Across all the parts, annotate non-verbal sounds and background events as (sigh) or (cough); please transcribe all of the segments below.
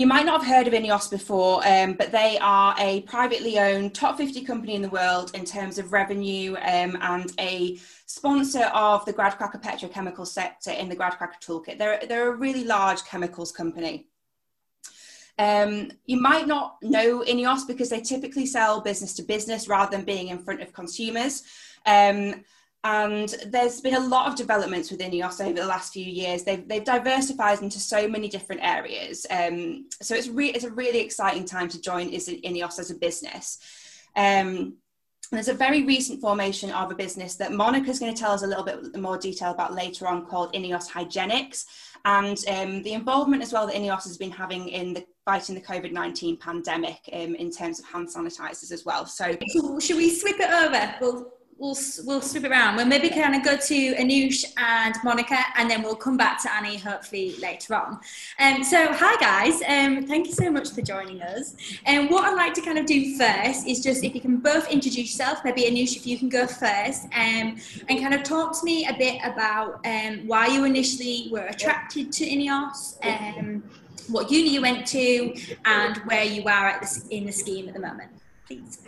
you might not have heard of Ineos before, um, but they are a privately owned top 50 company in the world in terms of revenue um, and a sponsor of the Gradcracker petrochemical sector in the Gradcracker Toolkit. They're, they're a really large chemicals company. Um, you might not know Ineos because they typically sell business to business rather than being in front of consumers. Um, and there's been a lot of developments within Ineos over the last few years. They've, they've diversified into so many different areas. Um, so it's, re- it's a really exciting time to join Ineos as a business. Um, there's a very recent formation of a business that Monica's going to tell us a little bit more detail about later on called Ineos Hygienics and um, the involvement as well that Ineos has been having in the fighting the COVID 19 pandemic um, in terms of hand sanitizers as well. So, should we swip it over? We'll we'll we'll it around. We'll maybe kind of go to Anoush and Monica, and then we'll come back to Annie hopefully later on. Um, so hi guys, um, thank you so much for joining us. And um, what I'd like to kind of do first is just if you can both introduce yourself, maybe Anoush, if you can go first, um, and kind of talk to me a bit about um, why you initially were attracted to Ineos. Um, what uni you went to and where you are at in the scheme at the moment, please.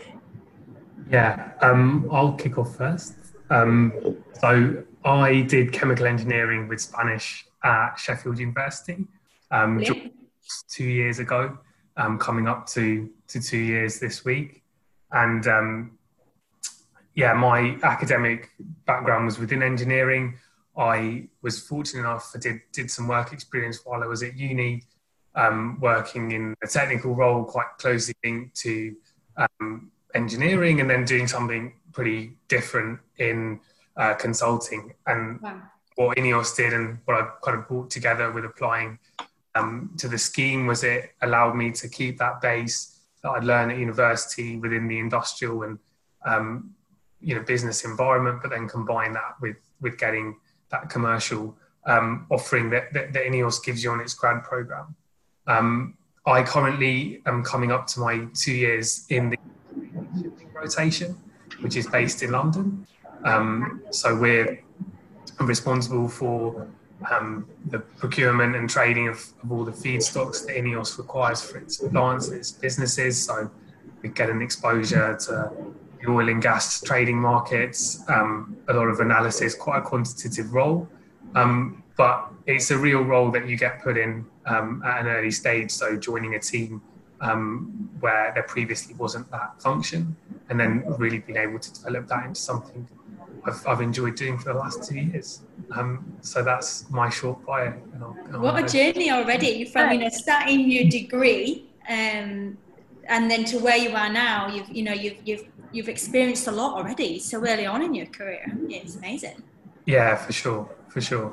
Yeah, um, I'll kick off first. Um, so I did chemical engineering with Spanish at Sheffield University um, yeah. two years ago, um, coming up to, to two years this week. And um, yeah, my academic background was within engineering. I was fortunate enough, I did, did some work experience while I was at uni, um, working in a technical role quite closely linked to um, engineering and then doing something pretty different in uh, consulting. And wow. what Ineos did and what I kind of brought together with applying um, to the scheme was it allowed me to keep that base that I'd learned at university within the industrial and um, you know business environment, but then combine that with with getting that commercial um, offering that, that, that Ineos gives you on its grad program. Um, I currently am coming up to my two years in the rotation, which is based in London. Um, so we're responsible for um, the procurement and trading of, of, all the feedstocks that Ineos requires for its plants its businesses. So we get an exposure to the oil and gas trading markets, um, a lot of analysis, quite a quantitative role. Um, but it's a real role that you get put in um, at an early stage. So joining a team um, where there previously wasn't that function, and then really being able to develop that into something I've, I've enjoyed doing for the last two years. Um, so that's my short bio. And I'll, and what a journey already from you know starting your degree um, and then to where you are now. You've you know you've you've you've experienced a lot already so early on in your career. It's amazing. Yeah, for sure, for sure.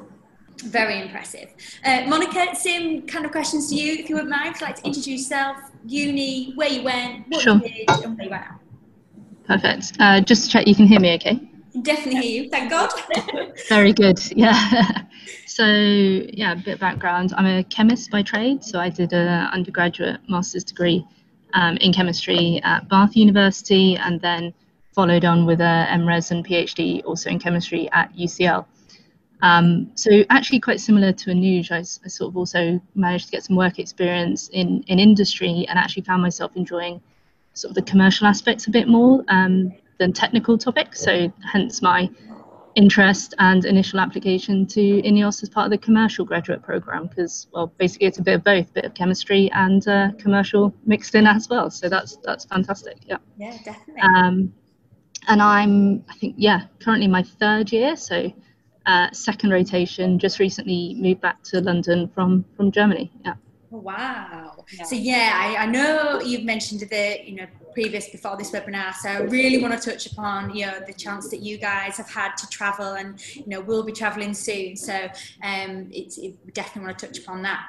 Very impressive. Uh, Monica, same kind of questions to you, if you wouldn't mind. If you'd like to introduce yourself, uni, where you went, what sure. you did, and where you are now. Perfect. Uh, just to check, you can hear me okay? Definitely hear you, thank God. (laughs) Very good, (laughs) yeah. so, yeah, a bit of background. I'm a chemist by trade, so I did an undergraduate master's degree um, in chemistry at Bath University and then followed on with a MRes and PhD also in chemistry at UCL. Um, so actually quite similar to Anuj, I, I, sort of also managed to get some work experience in, in industry and actually found myself enjoying sort of the commercial aspects a bit more um, than technical topics. So hence my interest and initial application to INEOS as part of the commercial graduate program because well basically it's a bit of both, a bit of chemistry and uh, commercial mixed in as well. So that's that's fantastic. Yeah. Yeah, definitely. Um, and I'm I think yeah currently my third year so uh, second rotation. Just recently moved back to London from from Germany. Yeah. Oh, wow. Yeah. So yeah, I, I know you've mentioned the you know previous before this webinar. So I really want to touch upon you know the chance that you guys have had to travel and you know we'll be traveling soon. So um, it's it, we definitely want to touch upon that.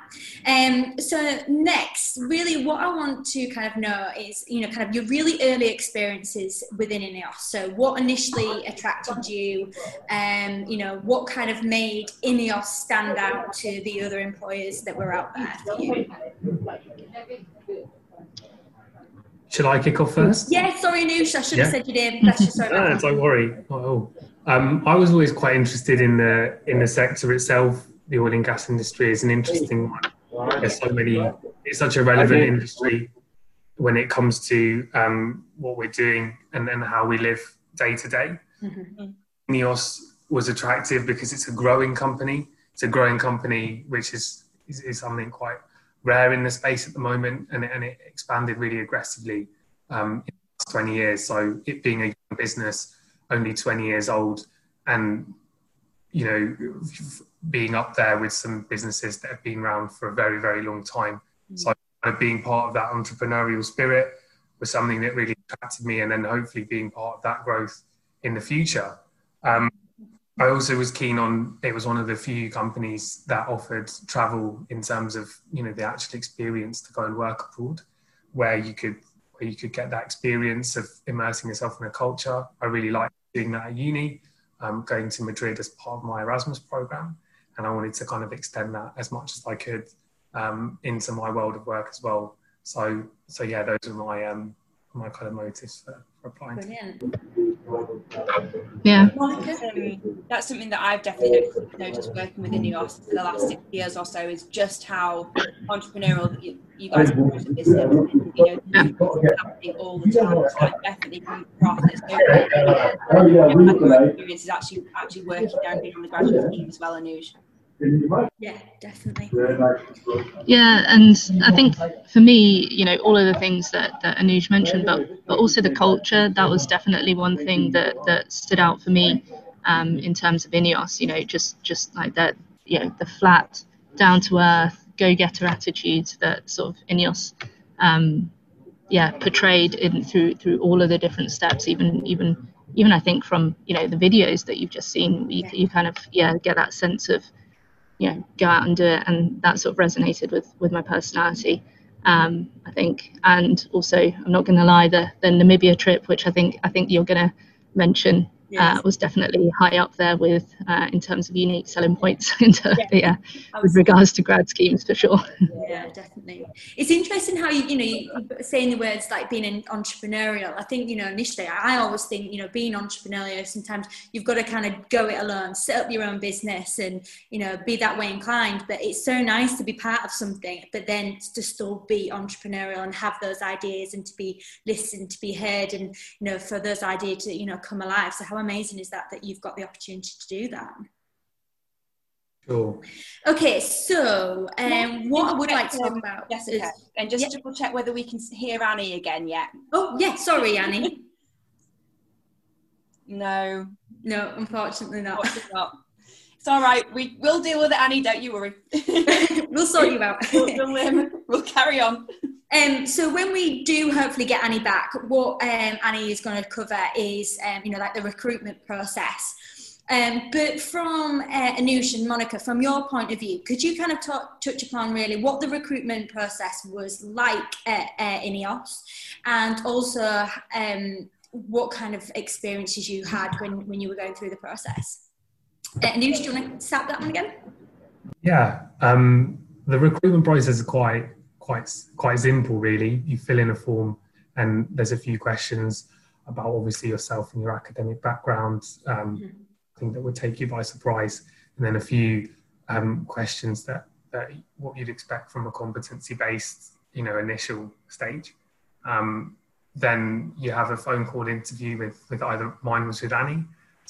Um, so next, really, what I want to kind of know is you know kind of your really early experiences within Ineos. So what initially attracted you? Um, you know what kind of made Ineos stand out to the other employers that were out there for you? Should I kick off first? Yeah, sorry, Noosh. I should have said you did. That's just sorry. no, don't worry. Oh, um, I was always quite interested in the in the sector itself. The oil and gas industry is an interesting one. There's so many it's such a relevant industry when it comes to um, what we're doing and then how we live day to day. Mm-hmm. Was attractive because it's a growing company. It's a growing company, which is, is, is something quite rare in the space at the moment, and it, and it expanded really aggressively um, in the last 20 years. So it being a young business, only 20 years old, and you know, being up there with some businesses that have been around for a very, very long time. Mm. So kind of being part of that entrepreneurial spirit was something that really attracted me, and then hopefully being part of that growth in the future. Um, I also was keen on it was one of the few companies that offered travel in terms of you know the actual experience to go and work abroad, where you could where you could get that experience of immersing yourself in a culture. I really liked doing that at uni, um, going to Madrid as part of my Erasmus program, and I wanted to kind of extend that as much as I could um, into my world of work as well. So so yeah, those are my um, my kind of motives for, for applying. Brilliant. Yeah. That's something that I've definitely noticed, working with Ineos for the last six years or so is just how entrepreneurial you, you guys are as a business. You know, happening all the time. So I definitely come across it. So uh, experience is actually actually working down being on the graduate team as well, Anuj. Yeah, definitely. Yeah, and I think for me, you know, all of the things that, that Anuj mentioned, but but also the culture, that was definitely one thing that, that stood out for me um, in terms of Ineos, you know, just just like that, you know, the flat, down to earth, go getter attitude that sort of Ineos um, yeah, portrayed in through through all of the different steps, even even even I think from you know the videos that you've just seen, you, you kind of yeah get that sense of you know go out and do it and that sort of resonated with with my personality um, I think. And also I'm not going to lie the the Namibia trip which I think I think you're going to mention yes. uh, was definitely high up there with uh, in terms of unique selling points (laughs) into yeah, yeah with regards to grad schemes for sure. Yeah definitely. It's interesting how you you know you, saying the words like being an entrepreneurial I think you know initially I always think you know being entrepreneurial sometimes you've got to kind of go it alone set up your own business and you know be that way inclined but it's so nice to be part of something but then to still be entrepreneurial and have those ideas and to be listened to be heard and you know for those ideas to you know come alive. So how amazing is that that you've got the opportunity to do that? Sure. Okay, so um, what I would like to talk about, Jessica, is, and just yeah. double check whether we can hear Annie again yet. Oh, yeah, sorry, Annie. (laughs) no, no, unfortunately not. Unfortunately not. It's all right. We will deal with it, Annie. Don't you worry. (laughs) we'll sort you out. (laughs) we'll, um, we'll carry on. Um, so when we do hopefully get Annie back, what um, Annie is going to cover is, um, you know, like the recruitment process. Um, but from uh, Anush and Monica, from your point of view, could you kind of talk, touch upon really what the recruitment process was like at uh, Ineos, and also um, what kind of experiences you had when, when you were going through the process? Uh, Anush, do you want to start that one again? Yeah, um, the recruitment process is quite quite quite simple really. You fill in a form and there's a few questions about obviously yourself and your academic background um, mm-hmm. i think that would take you by surprise. And then a few um, questions that, that what you'd expect from a competency based you know initial stage. Um, then you have a phone call interview with with either mine was with annie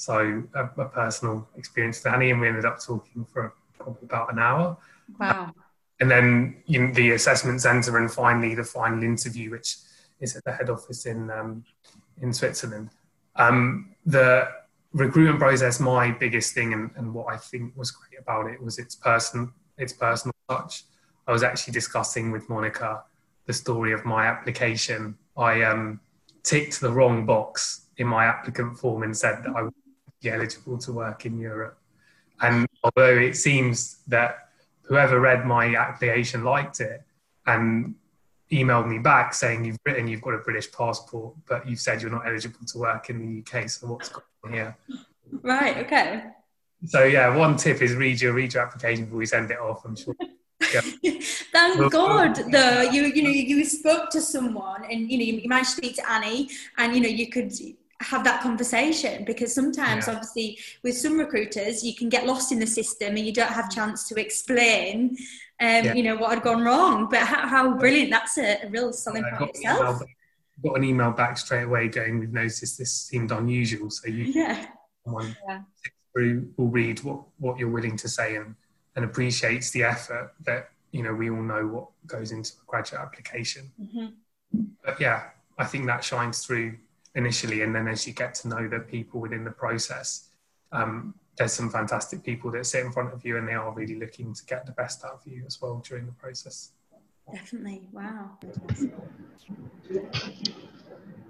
so a, a personal experience with annie and we ended up talking for probably about an hour. Wow and then you know, the assessment centre, and finally the final interview, which is at the head office in um, in Switzerland. Um, the recruitment process, my biggest thing, and, and what I think was great about it was its person, its personal touch. I was actually discussing with Monica the story of my application. I um, ticked the wrong box in my applicant form and said that I would be eligible to work in Europe. And although it seems that whoever read my application liked it and emailed me back saying you've written you've got a British passport, but you've said you're not eligible to work in the UK. So what's going on here? Right. Okay. So yeah, one tip is read your read your application before you send it off. I'm sure. (laughs) Yeah. Thank well, God, though you you know you spoke to someone and you know you, you managed to speak to Annie and you know you could have that conversation because sometimes yeah. obviously with some recruiters you can get lost in the system and you don't have chance to explain um, yeah. you know, what had gone wrong. But how, how brilliant! That's a, a real selling point itself. got an email back straight away going, "We've noticed this seemed unusual." So you, (laughs) yeah, someone yeah. through will read what what you're willing to say and and appreciates the effort that you know we all know what goes into a graduate application. Mm-hmm. But yeah, I think that shines through initially, and then as you get to know the people within the process, um, there's some fantastic people that sit in front of you, and they are really looking to get the best out of you as well during the process. Definitely, wow.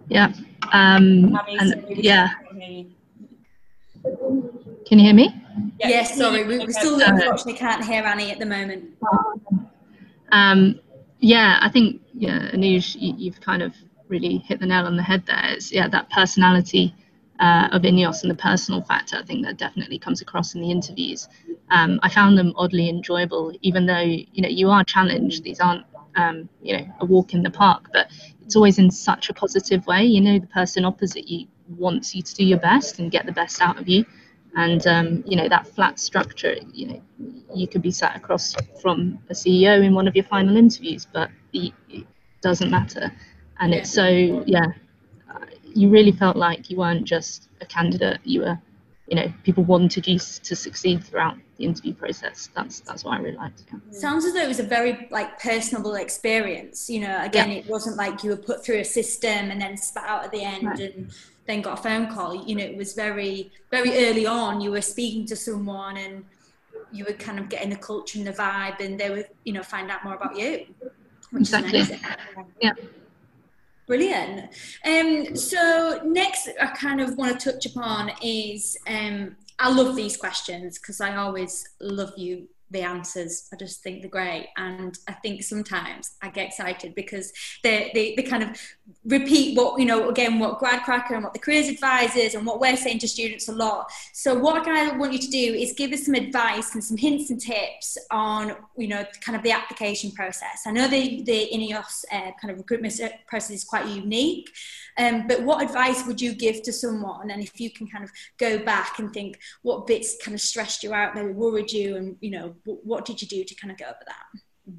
Yeah, um, and, yeah. Can you hear me? Yes, sorry, we, we still unfortunately can't hear Annie at the moment. Um, yeah, I think yeah, Anuj, you, have kind of really hit the nail on the head there. It's yeah, that personality uh, of Ineos and the personal factor. I think that definitely comes across in the interviews. Um, I found them oddly enjoyable, even though you know you are challenged. These aren't um, you know a walk in the park, but it's always in such a positive way. You know, the person opposite you wants you to do your best and get the best out of you and um, you know that flat structure you know you could be sat across from a ceo in one of your final interviews but it doesn't matter and it's so yeah you really felt like you weren't just a candidate you were you know people wanted you to succeed throughout the interview process that's that's what i really liked yeah. sounds as though it was a very like personable experience you know again yeah. it wasn't like you were put through a system and then spat out at the end right. and then got a phone call. You know, it was very, very early on. You were speaking to someone and you were kind of getting the culture and the vibe, and they would, you know, find out more about you. exactly. Yeah. Brilliant. Um, so next, I kind of want to touch upon is um, I love these questions because I always love you the answers. I just think they're great. And I think sometimes I get excited because they, they, they kind of repeat what, you know, again, what GradCracker and what the careers advisors and what we're saying to students a lot. So what I want you to do is give us some advice and some hints and tips on, you know, kind of the application process. I know the, the INEOS uh, kind of recruitment process is quite unique. Um, but what advice would you give to someone? And if you can kind of go back and think what bits kind of stressed you out, maybe worried you, and you know what did you do to kind of go over that?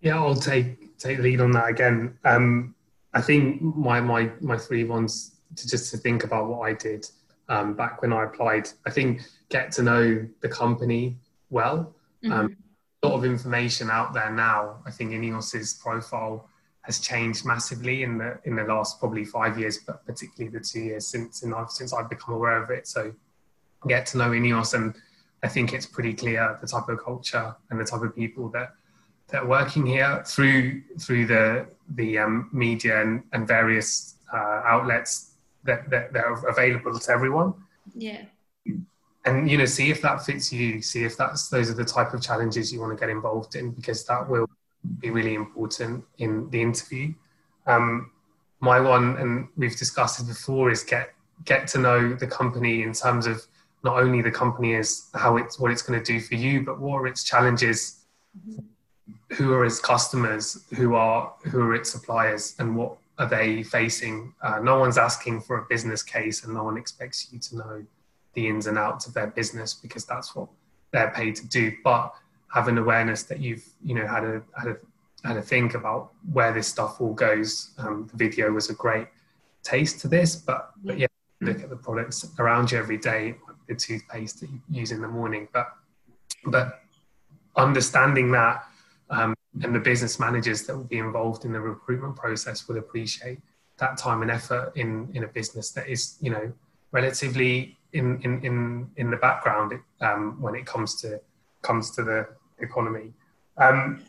Yeah, I'll take take lead on that again. Um, I think my my my three ones to just to think about what I did um, back when I applied. I think get to know the company well. Mm-hmm. Um, a lot of information out there now. I think Ineos's profile has changed massively in the in the last probably five years, but particularly the two years since I've since I've become aware of it. So get to know Ineos, and I think it's pretty clear the type of culture and the type of people that that are working here through through the the um, media and, and various uh, outlets that, that, that are available to everyone. Yeah. And you know, see if that fits you. See if that's those are the type of challenges you want to get involved in, because that will be really important in the interview. Um, my one, and we've discussed it before, is get get to know the company in terms of not only the company is how it's what it's going to do for you, but what are its challenges, who are its customers, who are who are its suppliers, and what are they facing. Uh, no one's asking for a business case, and no one expects you to know the ins and outs of their business because that's what they're paid to do. But have an awareness that you've you know had a had a had a think about where this stuff all goes. Um, the video was a great taste to this, but but yeah, look at the products around you every day, the toothpaste that you use in the morning, but but understanding that um, and the business managers that will be involved in the recruitment process will appreciate that time and effort in in a business that is you know relatively in in in, in the background um, when it comes to comes to the economy. Um,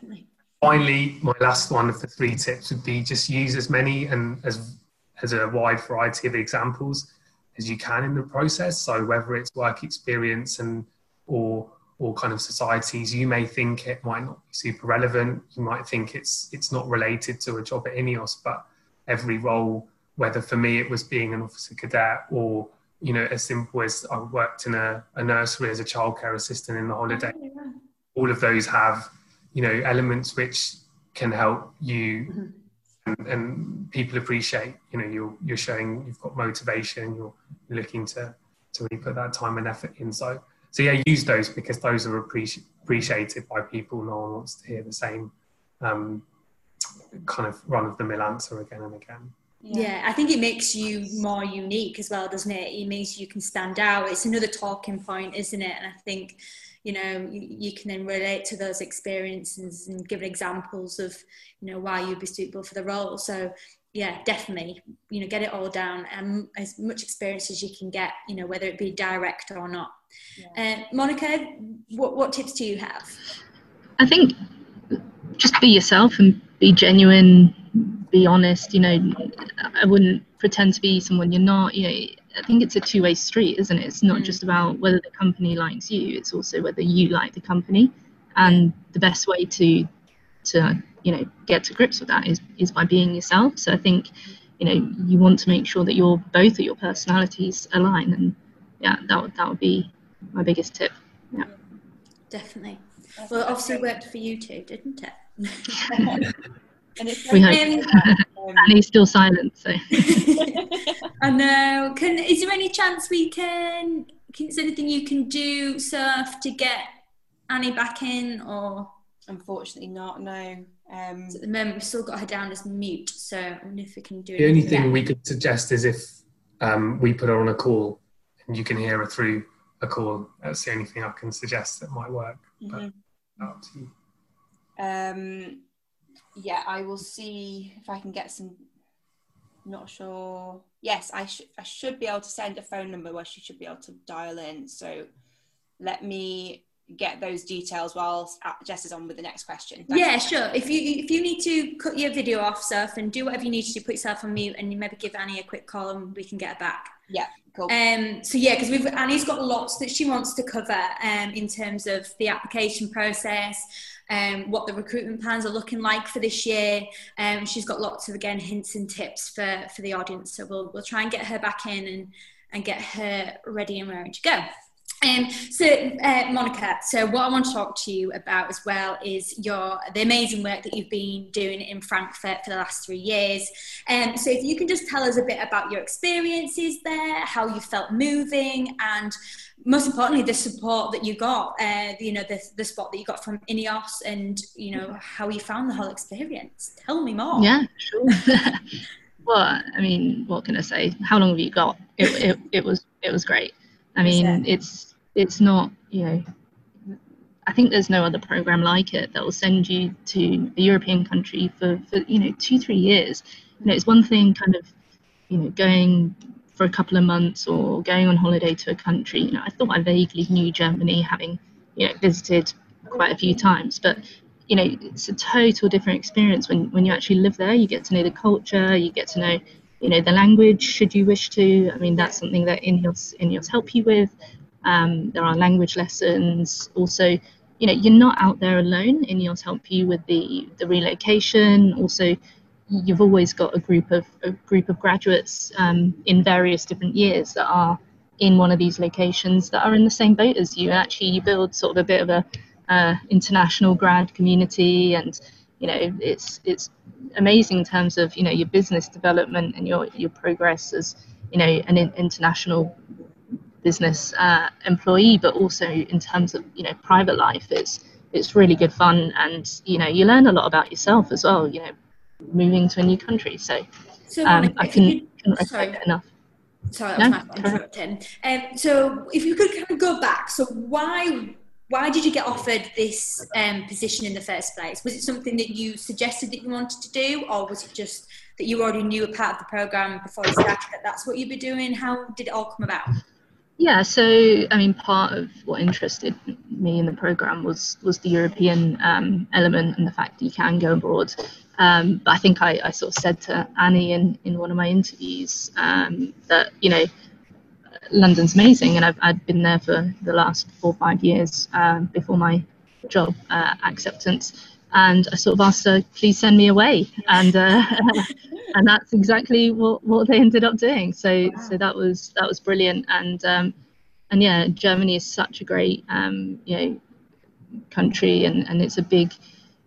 finally, my last one of the three tips would be just use as many and as as a wide variety of examples as you can in the process. So whether it's work experience and or or kind of societies, you may think it might not be super relevant. You might think it's it's not related to a job at Ineos, but every role, whether for me it was being an officer cadet or you know as simple as I worked in a, a nursery as a childcare assistant in the holiday. Oh, yeah all of those have you know elements which can help you mm-hmm. and, and, people appreciate you know you're you're showing you've got motivation you're looking to to really put that time and effort in so so yeah use those because those are appreci- appreciated by people. No one wants to hear the same um, kind of run of the mill answer again and again. Yeah. yeah. I think it makes you more unique as well, doesn't it? It means you can stand out. It's another talking point, isn't it? And I think, you know, you, you can then relate to those experiences and give examples of, you know, why you'd be suitable for the role. So, yeah, definitely, you know, get it all down and as much experience as you can get, you know, whether it be direct or not. Yeah. Uh, Monica, what, what tips do you have? I think just be yourself and be genuine, be honest. You know, I wouldn't pretend to be someone you're not. You know, I think it's a two-way street, isn't it? It's not mm. just about whether the company likes you; it's also whether you like the company. And the best way to to you know get to grips with that is is by being yourself. So I think you know you want to make sure that your both of your personalities align, and yeah, that would that would be my biggest tip. Yeah, definitely. Well, obviously worked for you too, didn't it? (laughs) (laughs) and it's we hope. (laughs) Um, and he's still silent. So I know. Can is there any chance we can? can is there anything you can do, Surf, to get Annie back in, or? Unfortunately, not. No. Um, so at the moment, we've still got her down as mute. So I wonder if we can do. The only thing we could suggest is if um, we put her on a call and you can hear her through a call. That's the only thing I can suggest that might work. Mm-hmm. But up to you. Um, yeah, I will see if I can get some. Not sure. Yes, I should. I should be able to send a phone number where she should be able to dial in. So let me get those details while Jess is on with the next question. Thanks yeah, sure. If you if you need to cut your video off, Surf, and do whatever you need to do, put yourself on mute, and you maybe give Annie a quick call, and we can get her back. Yeah, cool. Um, so yeah, because we've Annie's got lots that she wants to cover um, in terms of the application process. Um, what the recruitment plans are looking like for this year. Um, she's got lots of again hints and tips for for the audience. So we'll we'll try and get her back in and and get her ready and ready to go. Um, so, uh, Monica, so what I want to talk to you about as well is your the amazing work that you've been doing in Frankfurt for the last three years. Um, so, if you can just tell us a bit about your experiences there, how you felt moving, and most importantly, the support that you got, uh, you know, the, the spot that you got from Ineos, and you know how you found the whole experience. Tell me more. Yeah, sure. (laughs) well, I mean, what can I say? How long have you got? It, it, it was it was great. I mean, it's it's not you know I think there's no other program like it that will send you to a European country for, for you know two three years. You know, it's one thing kind of you know going for a couple of months or going on holiday to a country. You know, I thought I vaguely knew Germany, having you know visited quite a few times, but you know it's a total different experience when when you actually live there. You get to know the culture, you get to know you know the language should you wish to. I mean that's something that Ineos Ineos help you with. Um, there are language lessons. Also, you know, you're not out there alone. Ineos help you with the the relocation. Also, you've always got a group of a group of graduates um, in various different years that are in one of these locations that are in the same boat as you. And Actually, you build sort of a bit of a uh, international grad community, and you know, it's it's amazing in terms of you know your business development and your your progress as you know an international business uh, employee, but also in terms of you know private life, it's it's really good fun, and you know you learn a lot about yourself as well. You know, moving to a new country, so, so um, I can, can recommend it enough. Sorry, no, my interrupting. Um, so if you could kind of go back, so why why did you get offered this um, position in the first place? Was it something that you suggested that you wanted to do, or was it just that you already knew a part of the program before you started that that's what you'd be doing? How did it all come about? Yeah, so I mean, part of what interested me in the program was was the European um, element and the fact that you can go abroad. Um, but I think I, I, sort of said to Annie in, in one of my interviews um, that you know London's amazing, and I've I'd been there for the last four or five years um, before my job uh, acceptance, and I sort of asked her, please send me away, and uh, (laughs) and that's exactly what, what they ended up doing. So wow. so that was that was brilliant, and um, and yeah, Germany is such a great um, you know country, and, and it's a big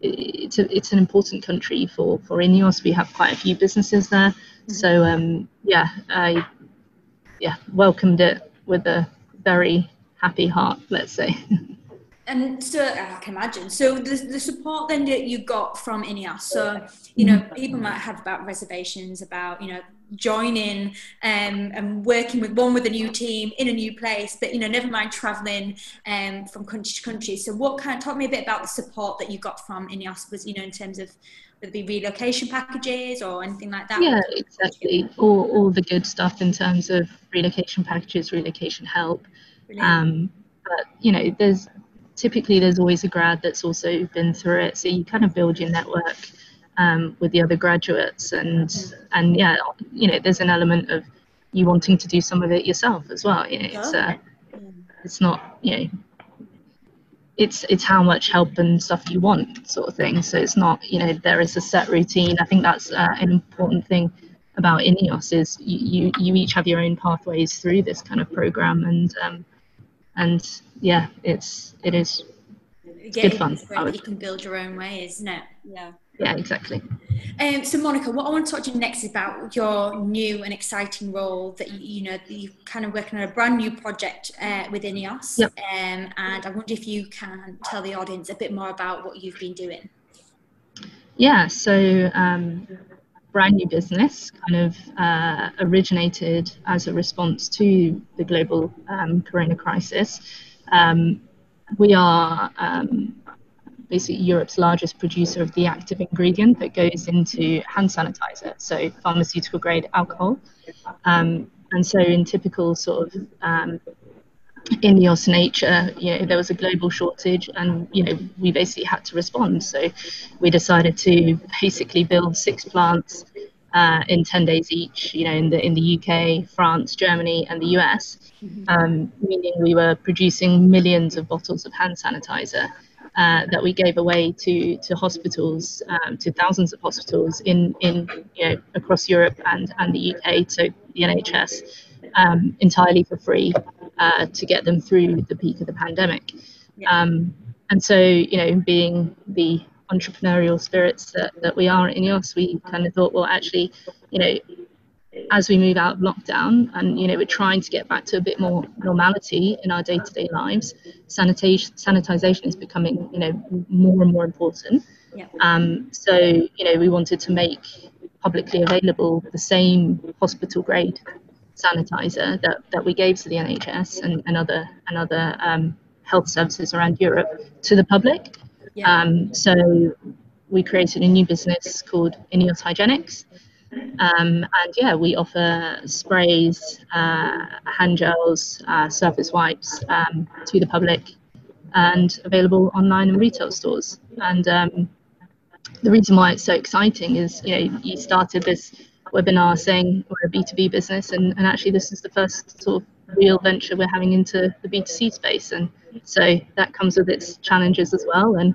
it's a, it's an important country for for Ineos. We have quite a few businesses there, mm-hmm. so um, yeah, I yeah welcomed it with a very happy heart, let's say. (laughs) and so I can imagine. So the, the support then that you got from INEOS. So you know, people might have about reservations about you know joining um, and working with one with a new team in a new place, but you know, never mind traveling um, from country to country. So, what kind? Talk me a bit about the support that you got from INEOS. Was you know, in terms of whether it be relocation packages or anything like that? Yeah, exactly. All all the good stuff in terms of relocation packages, relocation help. Um, but you know, there's typically there's always a grad that's also been through it, so you kind of build your network um, with the other graduates, and and yeah, you know, there's an element of you wanting to do some of it yourself as well. You know, it's uh, it's not you know. It's it's how much help and stuff you want, sort of thing. So it's not you know there is a set routine. I think that's uh, an important thing about INEOS is you, you you each have your own pathways through this kind of program, and um, and yeah, it's it is it's good fun. You can build your own way, isn't it? Yeah. Yeah, exactly. Um, so, Monica, what I want to talk to you next is about your new and exciting role that you, you know you're kind of working on a brand new project uh, with INEOS. Yep. Um, and I wonder if you can tell the audience a bit more about what you've been doing. Yeah. So, um, brand new business kind of uh, originated as a response to the global um, corona crisis. Um, we are um, basically Europe's largest producer of the active ingredient that goes into hand sanitizer, so pharmaceutical grade alcohol. Um, and so, in typical sort of um, INEOS nature, you know, there was a global shortage, and you know, we basically had to respond. So, we decided to basically build six plants uh, in ten days each. You know, in the in the UK, France, Germany, and the US, mm-hmm. um, meaning we were producing millions of bottles of hand sanitizer. Uh, that we gave away to to hospitals, um, to thousands of hospitals in in you know across Europe and and the UK, to the NHS, um, entirely for free uh, to get them through the peak of the pandemic. Um, and so, you know, being the entrepreneurial spirits that, that we are at INEOS, we kind of thought, well, actually, you know, as we move out of lockdown and you know we're trying to get back to a bit more normality in our day-to-day lives sanitation sanitization is becoming you know more and more important yeah. um, so you know we wanted to make publicly available the same hospital grade sanitizer that, that we gave to the NHS and, and other and other um, health services around Europe to the public. Yeah. Um, so we created a new business called INEOS Hygienics. Um, and yeah, we offer sprays, uh, hand gels, uh, surface wipes um, to the public and available online and retail stores. And um, the reason why it's so exciting is, you know, you started this webinar saying we're a B2B business, and, and actually this is the first sort of real venture we're having into the B2C space. And so that comes with its challenges as well. And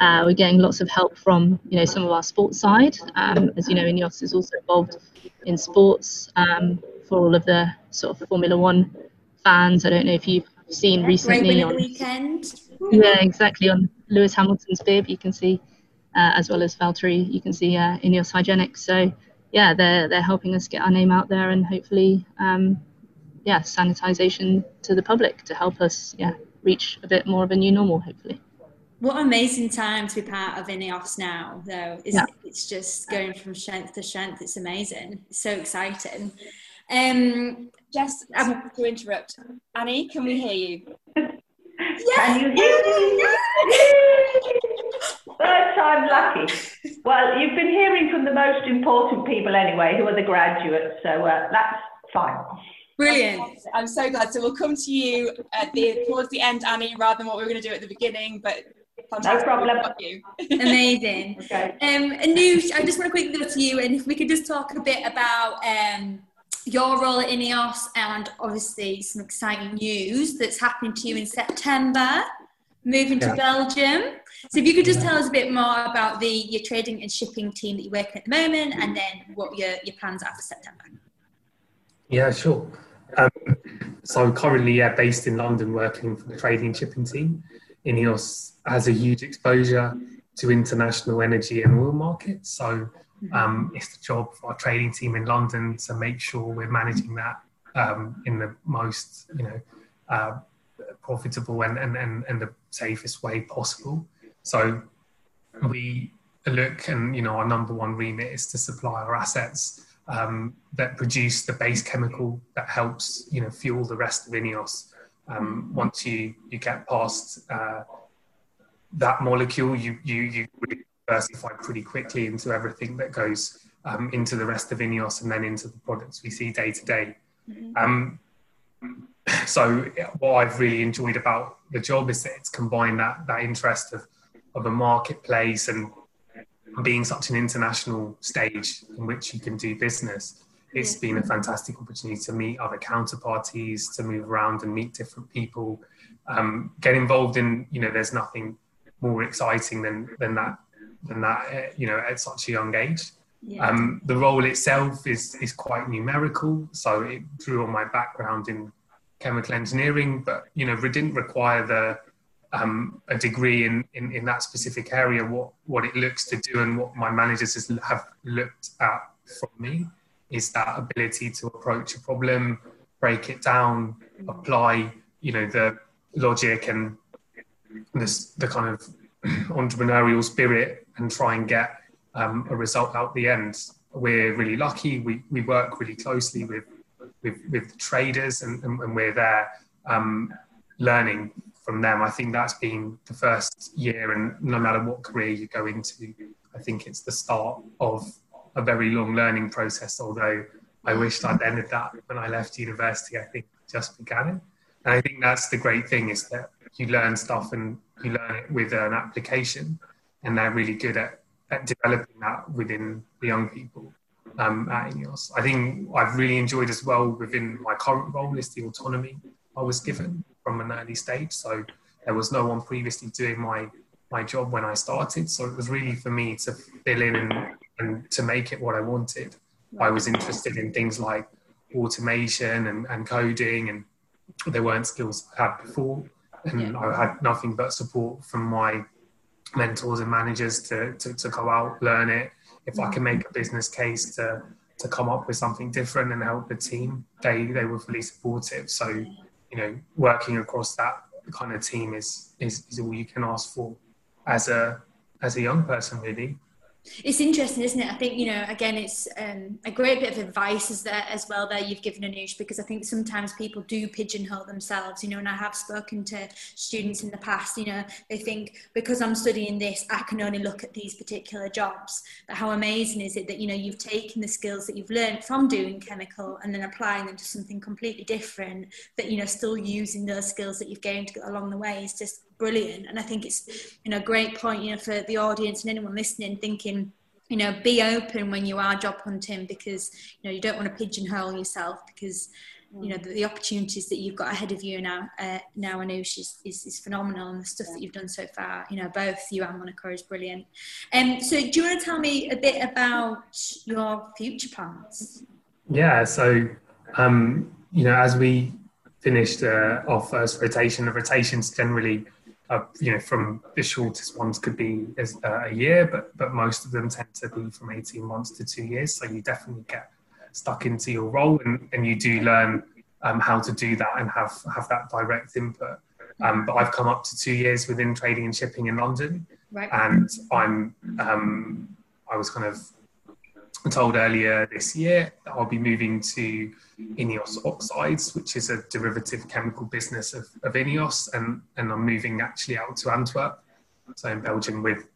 uh, we're getting lots of help from you know some of our sports side. Um, as you know, INEOS is also involved in sports um, for all of the sort of Formula One fans. I don't know if you've seen recently on weekend. Yeah, exactly on Lewis Hamilton's bib. You can see, uh, as well as Valtteri, you can see uh, INEOS Hygienics. So yeah, they're they're helping us get our name out there and hopefully, um, yeah, sanitization to the public to help us, yeah, reach a bit more of a new normal, hopefully. What amazing time to be part of INEOS now, though. It's, yeah. it's just going from strength to strength. It's amazing. It's so exciting. Um, Jess, um, to interrupt. Annie, can we hear you? Can you hear me? Third time lucky. Well, you've been hearing from the most important people anyway, who are the graduates, so uh, that's fine. Brilliant. I'm so glad. So we'll come to you at the towards the end, Annie, rather than what we were going to do at the beginning. But no problem. (laughs) Amazing. okay. Um, Anoush, I just want to quickly go to you, and if we could just talk a bit about um, your role at INEOS and obviously some exciting news that's happening to you in September, moving yeah. to Belgium. So if you could just tell us a bit more about the your trading and shipping team that you're working at the moment and then what your, your plans are for September. Yeah, sure. Um, so currently, yeah, based in London, working for the trading and shipping team. INEOS has a huge exposure to international energy and oil markets. So um, it's the job for our trading team in London to make sure we're managing that um, in the most, you know, uh, profitable and, and, and, and the safest way possible. So we look and you know our number one remit is to supply our assets um, that produce the base chemical that helps you know fuel the rest of Ineos. Um, once you you get past uh, that molecule, you you you diversify pretty quickly into everything that goes um, into the rest of Ineos and then into the products we see day to day. Mm-hmm. Um, so what I've really enjoyed about the job is that it's combined that that interest of of a marketplace and being such an international stage in which you can do business, it's been a fantastic opportunity to meet other counterparties, to move around and meet different people, um, get involved in. You know, there's nothing more exciting than than that than that. Uh, you know, at such a young age. Yeah. Um, the role itself is is quite numerical, so it drew on my background in chemical engineering, but you know, it didn't require the um, a degree in, in, in, that specific area, what, what it looks to do and what my managers have looked at from me is that ability to approach a problem, break it down, apply, you know, the logic and this, the kind of (clears throat) entrepreneurial spirit and try and get um, a result out the end. We're really lucky. We, we work really closely with, with, with traders and, and, and we're there um, learning from them. I think that's been the first year, and no matter what career you go into, I think it's the start of a very long learning process. Although I wished I'd ended that when I left university, I think just began it. And I think that's the great thing is that you learn stuff and you learn it with an application, and they're really good at, at developing that within the young people um, at Ineos. I think I've really enjoyed as well within my current role is the autonomy I was given from an early stage. So there was no one previously doing my my job when I started. So it was really for me to fill in and, and to make it what I wanted. I was interested in things like automation and, and coding, and there weren't skills I had before. And yeah. I had nothing but support from my mentors and managers to, to, to go out, learn it. If I can make a business case to, to come up with something different and help the team, they, they were fully supportive. So you know, working across that kind of team is, is, is all you can ask for as a as a young person, really. It's interesting, isn't it? I think you know. Again, it's um, a great bit of advice is as well. There you've given Anoush because I think sometimes people do pigeonhole themselves. You know, and I have spoken to students in the past. You know, they think because I'm studying this, I can only look at these particular jobs. But how amazing is it that you know you've taken the skills that you've learned from doing chemical and then applying them to something completely different. That you know, still using those skills that you've gained along the way is just brilliant. And I think it's you know a great point you know for the audience and anyone listening thinking you know be open when you are job hunting because you know you don't want to pigeonhole yourself because you know the, the opportunities that you've got ahead of you now uh, now Anoush is, is, is phenomenal and the stuff that you've done so far you know both you and Monica is brilliant. Um, so do you want to tell me a bit about your future plans? Yeah so um, you know as we finished uh, our first rotation the rotations generally uh, you know, from the shortest ones could be as, uh, a year, but but most of them tend to be from 18 months to two years. So you definitely get stuck into your role, and, and you do learn um, how to do that and have have that direct input. Um, but I've come up to two years within trading and shipping in London, right. and I'm um, I was kind of told earlier this year that I'll be moving to Ineos Oxides, which is a derivative chemical business of, of Ineos, and, and I'm moving actually out to Antwerp, so in Belgium with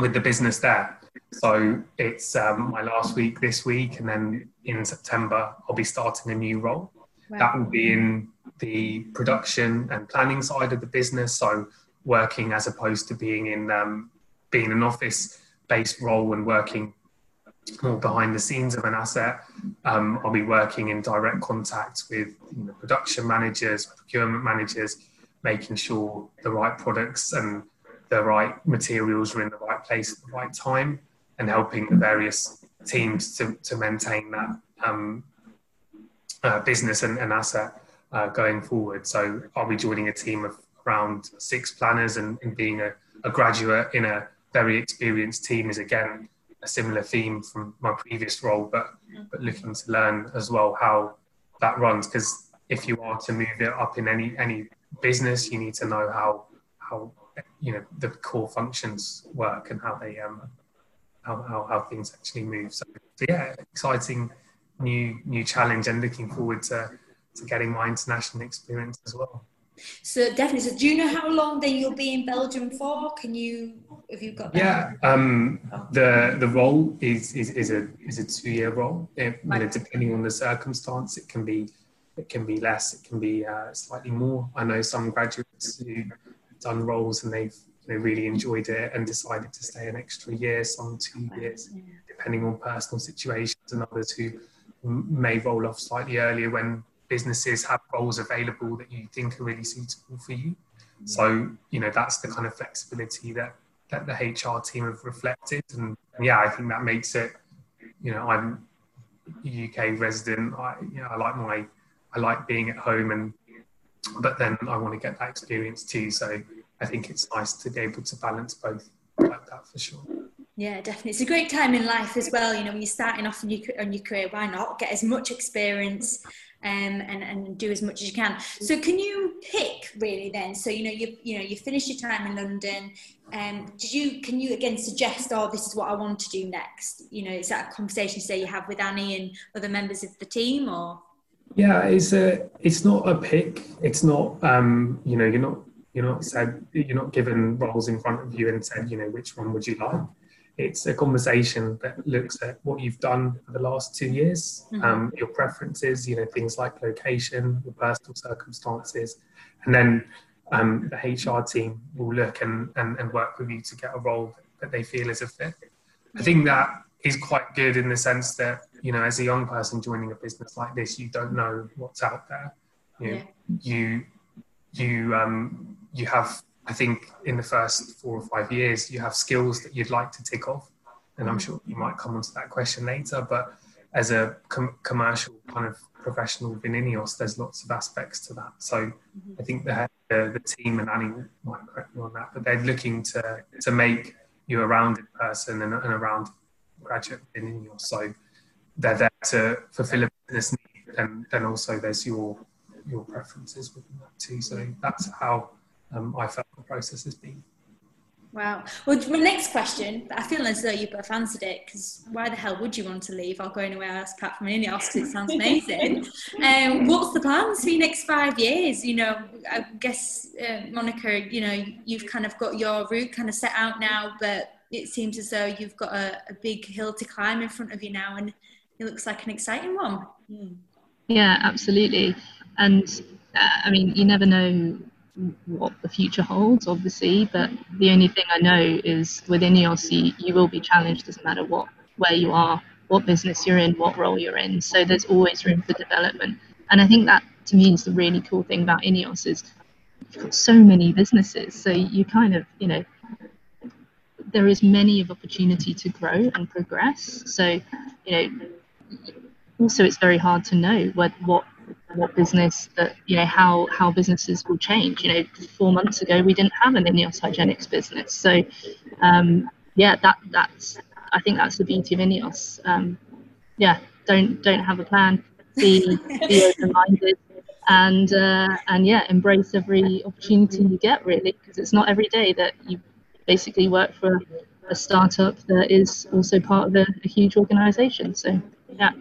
with the business there. So it's um, my last week this week, and then in September I'll be starting a new role. Wow. That will be in the production and planning side of the business, so working as opposed to being in um, being an office based role and working more behind the scenes of an asset. Um, I'll be working in direct contact with you know, production managers, procurement managers, making sure the right products and the right materials are in the right place at the right time, and helping the various teams to, to maintain that um, uh, business and, and asset uh, going forward. So I'll be joining a team of around six planners, and, and being a, a graduate in a very experienced team is again a similar theme from my previous role, but but looking to learn as well how that runs. Because if you are to move it up in any any business. You need to know how how you know the core functions work and how they um how, how, how things actually move. So, so yeah, exciting new new challenge and looking forward to to getting my international experience as well. So definitely. So do you know how long then you'll be in Belgium for? Can you have you got? That? Yeah, um, the the role is is, is a is a two year role. It, right. you know, depending on the circumstance, it can be it can be less, it can be uh, slightly more. I know some graduates who done roles and they've they really enjoyed it and decided to stay an extra year, some two years, depending on personal situations, and others who may roll off slightly earlier when businesses have roles available that you think are really suitable for you. So, you know, that's the kind of flexibility that, that the HR team have reflected. And yeah, I think that makes it, you know, I'm a UK resident. I, you know, I like my, I like being at home and, but then I want to get that experience too. So I think it's nice to be able to balance both like that for sure. Yeah, definitely. It's a great time in life as well. You know, when you're starting off in your, on your career, why not get as much experience um, and, and do as much as you can. So can you pick really then? So, you know, you, you know, you finished your time in London. Um, did you, can you again suggest, oh, this is what I want to do next? You know, is that a conversation say you have with Annie and other members of the team or? Yeah, it's a, it's not a pick. It's not, um, you know, you're not, you're not said, you're not given roles in front of you and said, you know, which one would you like? It's a conversation that looks at what you've done for the last two years, mm-hmm. um, your preferences, you know, things like location, your personal circumstances, and then um, the HR team will look and, and, and work with you to get a role that they feel is a fit. I think that is quite good in the sense that, you know, as a young person joining a business like this, you don't know what's out there. You know, yeah. you you um, you have I think in the first four or five years, you have skills that you'd like to tick off. And I'm sure you might come onto that question later. But as a com- commercial kind of professional within INEOS, there's lots of aspects to that. So mm-hmm. I think the, the, the team and Annie might correct me on that, but they're looking to, to make you a rounded person and, and a rounded graduate in INEOS. So they're there to fulfill a business need. And then also there's your, your preferences within that too. So that's how um, I felt the process has been. Wow. Well, my next question, I feel as though you both answered it because why the hell would you want to leave or go anywhere else apart from INEOS because it sounds amazing. (laughs) um, what's the plans for your next five years? You know, I guess, uh, Monica, you know, you've kind of got your route kind of set out now, but it seems as though you've got a, a big hill to climb in front of you now and it looks like an exciting one. Yeah, absolutely. And uh, I mean, you never know what the future holds, obviously. But the only thing I know is within ERC, you will be challenged, doesn't matter what where you are, what business you're in, what role you're in. So there's always room for development. And I think that to me is the really cool thing about INEOS is you've got so many businesses. So you kind of, you know, there is many of opportunity to grow and progress. So, you know, also it's very hard to know what what what business that you know how how businesses will change. You know, four months ago we didn't have an INEOS Hygienics business, so um, yeah, that that's I think that's the beauty of INEOS. Um, yeah, don't don't have a plan. Be be (laughs) open minded and uh, and yeah, embrace every opportunity you get really because it's not every day that you basically work for a startup that is also part of a, a huge organization. So yeah.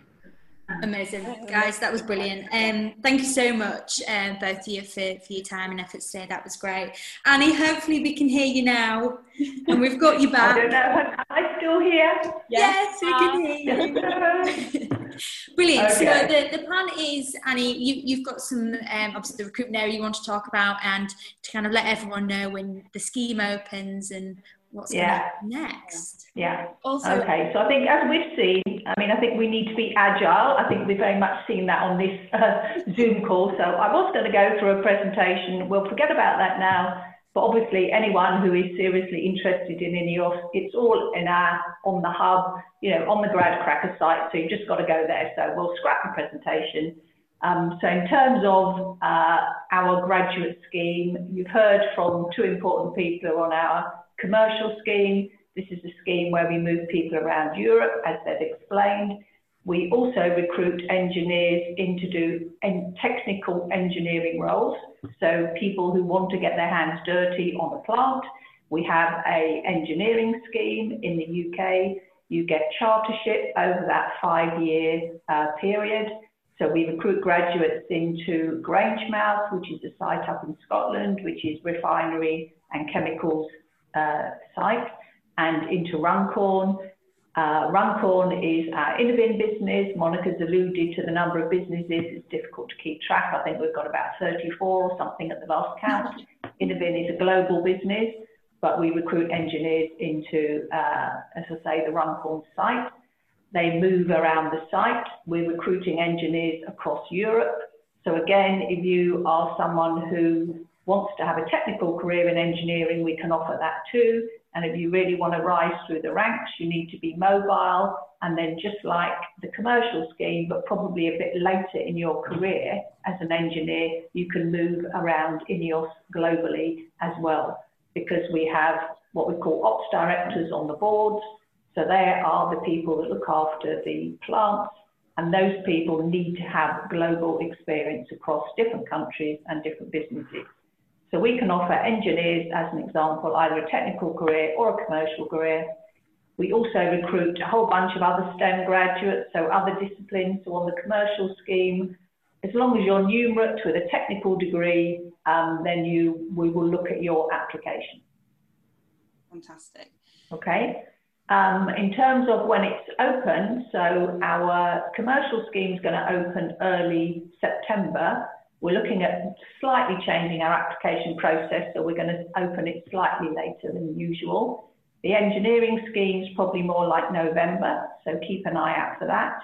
Amazing, guys. That was brilliant. Um, thank you so much, um, both of you, for, for your time and efforts today. That was great. Annie, hopefully we can hear you now, and we've got you back. I don't know. Am I still here? Yes, yes we can hear you. (laughs) brilliant. Okay. So the, the plan is, Annie, you, you've got some, um, obviously the recruitment area you want to talk about, and to kind of let everyone know when the scheme opens and what's yeah. next. Yeah. Also, okay. So I think as we've seen, I mean, I think we need to be agile. I think we've very much seen that on this uh, Zoom call. So I was going to go through a presentation. We'll forget about that now. But obviously, anyone who is seriously interested in INEOS, it's all in our on the hub, you know, on the GradCracker site. So you've just got to go there. So we'll scrap the presentation. Um, so in terms of uh, our graduate scheme, you've heard from two important people who are on our commercial scheme. This is a scheme where we move people around Europe, as they've explained. We also recruit engineers into do en technical engineering roles. So people who want to get their hands dirty on a plant. We have a engineering scheme in the UK. You get chartership over that five-year uh, period. So we recruit graduates into Grangemouth, which is a site up in Scotland, which is refinery and chemicals uh, site, and into Runcorn, uh, Runcorn is our Inovyn business. Monica's alluded to the number of businesses. It's difficult to keep track. I think we've got about 34 or something at the last count. Inovyn is a global business, but we recruit engineers into, uh, as I say, the Runcorn site. They move around the site. We're recruiting engineers across Europe. So again, if you are someone who wants to have a technical career in engineering, we can offer that too. And if you really want to rise through the ranks, you need to be mobile. And then just like the commercial scheme, but probably a bit later in your career as an engineer, you can move around INEOS globally as well, because we have what we call ops directors on the boards. So they are the people that look after the plants, and those people need to have global experience across different countries and different businesses. So we can offer engineers, as an example, either a technical career or a commercial career. We also recruit a whole bunch of other STEM graduates, so other disciplines. So on the commercial scheme, as long as you're numerate with a technical degree, um, then you we will look at your application. Fantastic. Okay. Um, in terms of when it's open, so our commercial scheme is going to open early September. We're looking at slightly changing our application process, so we're going to open it slightly later than usual. The engineering scheme is probably more like November, so keep an eye out for that.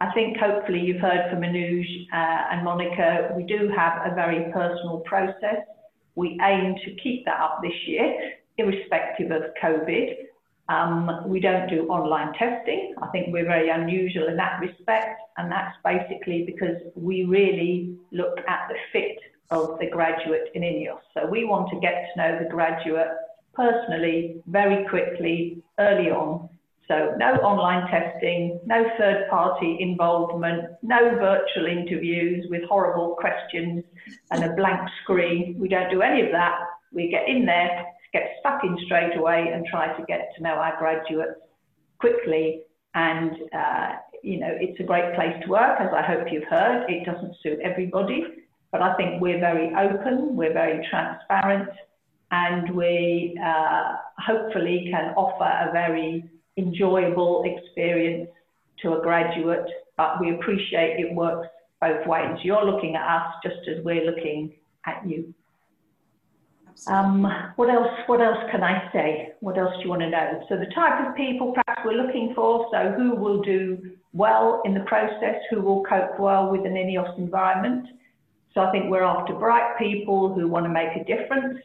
I think hopefully you've heard from Anuj uh, and Monica, we do have a very personal process. We aim to keep that up this year, irrespective of COVID. Um, we don't do online testing. I think we're very unusual in that respect, and that's basically because we really look at the fit of the graduate in INEOS. So we want to get to know the graduate personally, very quickly, early on. So no online testing, no third party involvement, no virtual interviews with horrible questions and a blank screen. We don't do any of that. We get in there, get stuck in straight away and try to get to know our graduates quickly. And, uh, you know, it's a great place to work, as I hope you've heard. It doesn't suit everybody, but I think we're very open, we're very transparent, and we uh, hopefully can offer a very enjoyable experience to a graduate, but we appreciate it works both ways. You're looking at us just as we're looking at you. Um, what else? What else can I say? What else do you want to know? So the type of people perhaps we're looking for. So who will do well in the process? Who will cope well with an INEOS environment? So I think we're after bright people who want to make a difference,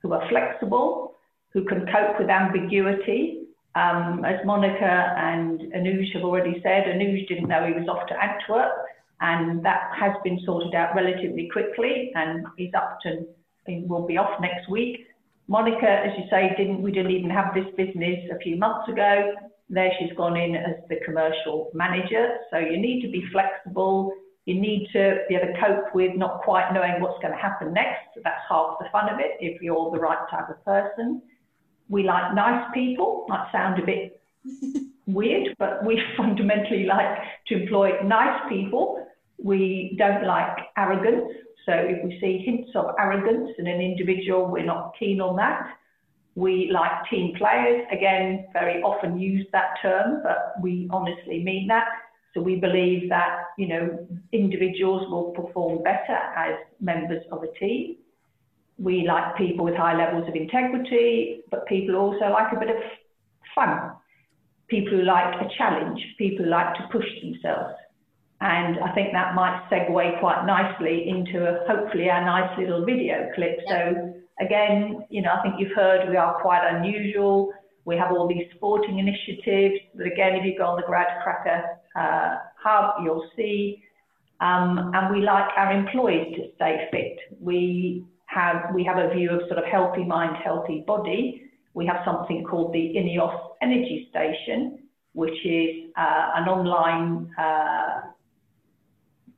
who are flexible, who can cope with ambiguity. Um, as Monica and Anuj have already said, Anuj didn't know he was off to Antwerp, and that has been sorted out relatively quickly, and he's up to will be off next week. Monica, as you say, didn't we didn't even have this business a few months ago. There she's gone in as the commercial manager. So you need to be flexible. You need to be able to cope with not quite knowing what's going to happen next. That's half the fun of it if you're the right type of person. We like nice people. Might sound a bit (laughs) weird, but we (laughs) fundamentally like to employ nice people. We don't like arrogance. So if we see hints of arrogance in an individual, we're not keen on that. We like team players, again, very often use that term, but we honestly mean that. So we believe that, you know, individuals will perform better as members of a team. We like people with high levels of integrity, but people also like a bit of fun. People who like a challenge, people who like to push themselves. And I think that might segue quite nicely into a, hopefully our nice little video clip. So again, you know, I think you've heard we are quite unusual. We have all these sporting initiatives But again, if you go on the GradCracker uh, hub, you'll see. Um, and we like our employees to stay fit. We have, we have a view of sort of healthy mind, healthy body. We have something called the INEOS Energy Station, which is uh, an online uh,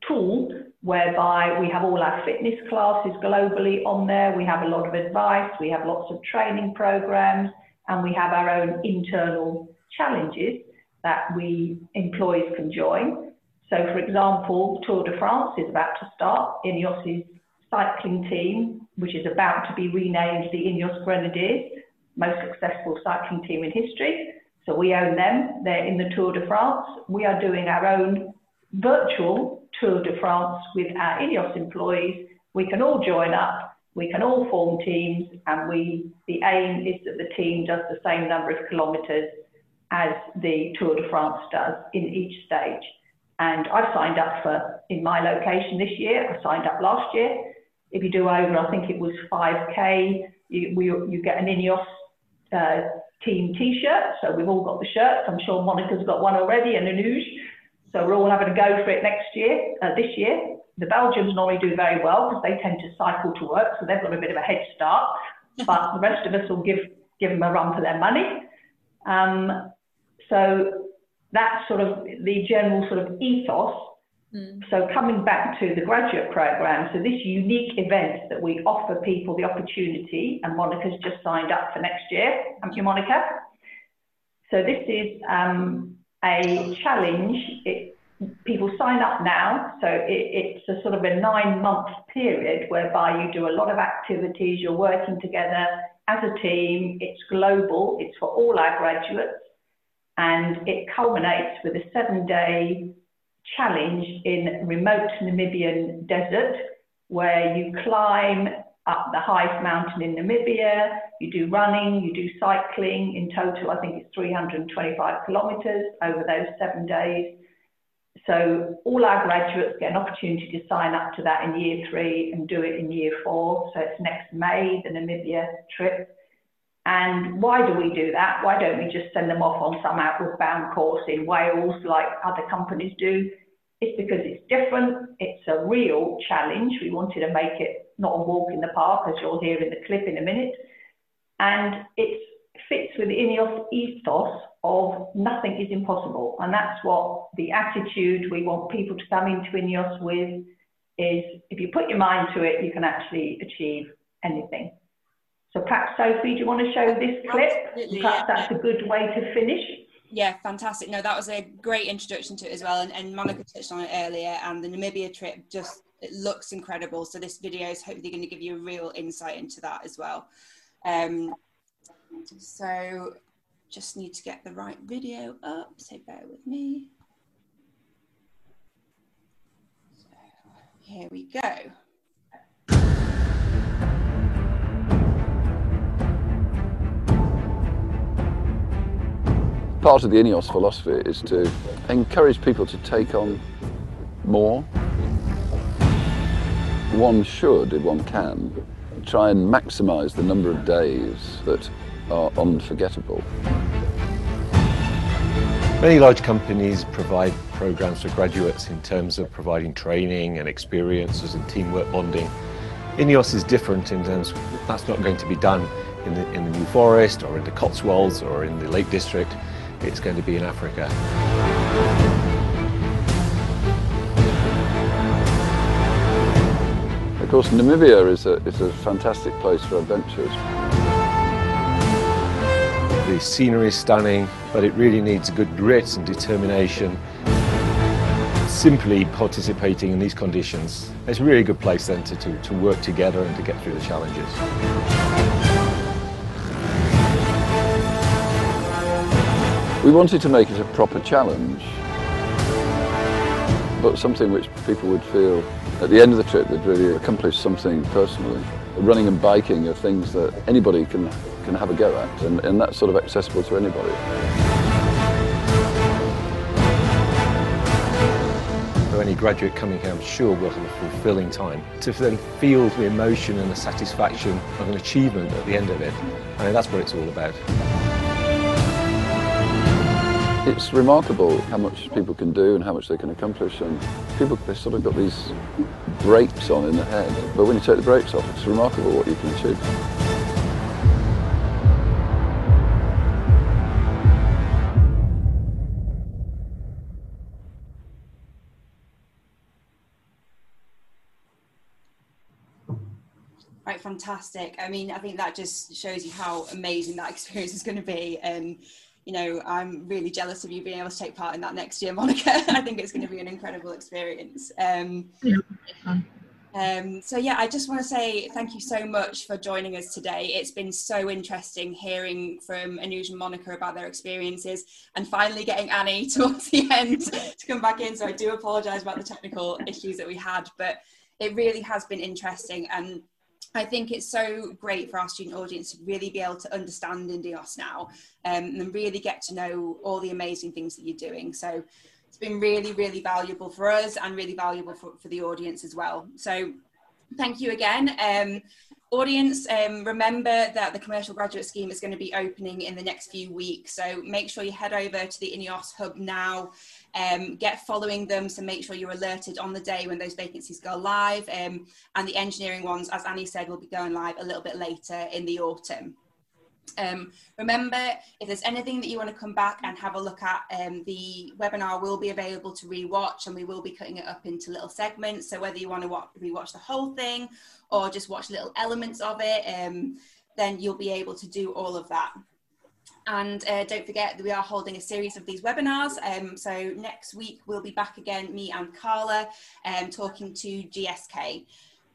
tool whereby we have all our fitness classes globally on there. We have a lot of advice, we have lots of training programs, and we have our own internal challenges that we employees can join. So, for example, Tour de France is about to start. Ineos's cycling team, which is about to be renamed the Ineos Grenadiers, most successful cycling team in history. So we own them. They're in the Tour de France. We are doing our own virtual Tour de France with our Ineos employees. We can all join up. We can all form teams, and we the aim is that the team does the same number of kilometres as the Tour de France does in each stage. And I've signed up for in my location this year. I signed up last year. If you do over, I think it was 5k, you, we, you get an Ineos uh, team T-shirt. So we've all got the shirts. I'm sure Monica's got one already and Anuj. So we're all having a go for it next year, uh, this year. The Belgians normally do very well because they tend to cycle to work, so they've got a bit of a head start. (laughs) But the rest of us will give give them a run for their money. Um, so that's sort of the general sort of ethos. Mm. So coming back to the graduate program, so this unique event that we offer people the opportunity, and Monica's just signed up for next year. Thank you, Monica. So this is um, a challenge. It, people sign up now, so it, it's a sort of a nine-month period whereby you do a lot of activities. You're working together as a team. It's global. It's for all our graduates and it culminates with a seven day challenge in remote Namibian desert where you climb up the highest mountain in Namibia, you do running, you do cycling. In total, I think it's 325 kilometres over those seven days. So all our graduates get an opportunity to sign up to that in year three and do it in year four. So it's next May, the Namibia trip. And why do we do that? Why don't we just send them off on some outward bound course in Wales like other companies do? It's because it's different. It's a real challenge. We wanted to make it not a walk in the park, as you'll hear in the clip in a minute. And it fits with the Ineos ethos of nothing is impossible. And that's what the attitude we want people to come into Ineos with is if you put your mind to it, you can actually achieve anything. So perhaps Sophie, do you want to show this clip? Absolutely, perhaps yeah. that's a good way to finish. Yeah, fantastic. No, that was a great introduction to it as well. And, and Monica touched on it earlier. And the Namibia trip just it looks incredible. So this video is hopefully going to give you a real insight into that as well. Um, so just need to get the right video up. So bear with me. So here we go. Part of the Ineos philosophy is to encourage people to take on more. One should, if one can, try and maximise the number of days that are unforgettable. Many large companies provide programs for graduates in terms of providing training and experiences and teamwork bonding. Ineos is different in terms that's not going to be done in the, in the New Forest or in the Cotswolds or in the Lake District it's going to be in Africa. Of course, Namibia is a, is a fantastic place for adventures. The scenery is stunning, but it really needs good grit and determination. Simply participating in these conditions, it's a really good place then to, to, to work together and to get through the challenges. We wanted to make it a proper challenge, but something which people would feel at the end of the trip they'd really accomplished something personally. Running and biking are things that anybody can, can have a go at, and, and that's sort of accessible to anybody. For any graduate coming here, I'm sure will have a fulfilling time. To then feel the emotion and the satisfaction of an achievement at the end of it, I mean, that's what it's all about it's remarkable how much people can do and how much they can accomplish. And people, they've sort of got these brakes on in the head. But when you take the brakes off, it's remarkable what you can achieve. Right, fantastic. I mean, I think that just shows you how amazing that (laughs) experience is going to be. Um, you know, I'm really jealous of you being able to take part in that next year, (laughs) Monica. I think it's going to be an incredible experience. Um, yeah, um, so yeah, I just want to say thank you so much for joining us today. It's been so interesting hearing from Anuj and Monica about their experiences and finally getting Annie (laughs) towards the end to come back in. So I do apologise about the technical issues that we had, but it really has been interesting and I think it's so great for our student audience to really be able to understand Ineos now um, and really get to know all the amazing things that you're doing. So it's been really, really valuable for us and really valuable for, for the audience as well. So thank you again. Um, audience, um, remember that the commercial graduate scheme is going to be opening in the next few weeks. So make sure you head over to the INEOS hub now um, get following them so make sure you're alerted on the day when those vacancies go live um, and the engineering ones as Annie said will be going live a little bit later in the autumn. Um, remember, if there's anything that you want to come back and have a look at, um, the webinar will be available to rewatch and we will be cutting it up into little segments. So whether you want to watch, rewatch the whole thing or just watch little elements of it, um, then you'll be able to do all of that. And uh, don't forget that we are holding a series of these webinars. Um, so next week we'll be back again, me and Carla, um, talking to GSK.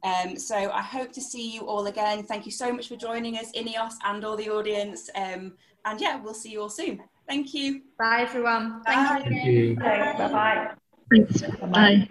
Um, so I hope to see you all again. Thank you so much for joining us, Ineos and all the audience. Um, and yeah, we'll see you all soon. Thank you. Bye everyone. Bye. Thank you. Bye. Bye-bye. Thanks. Bye. Bye.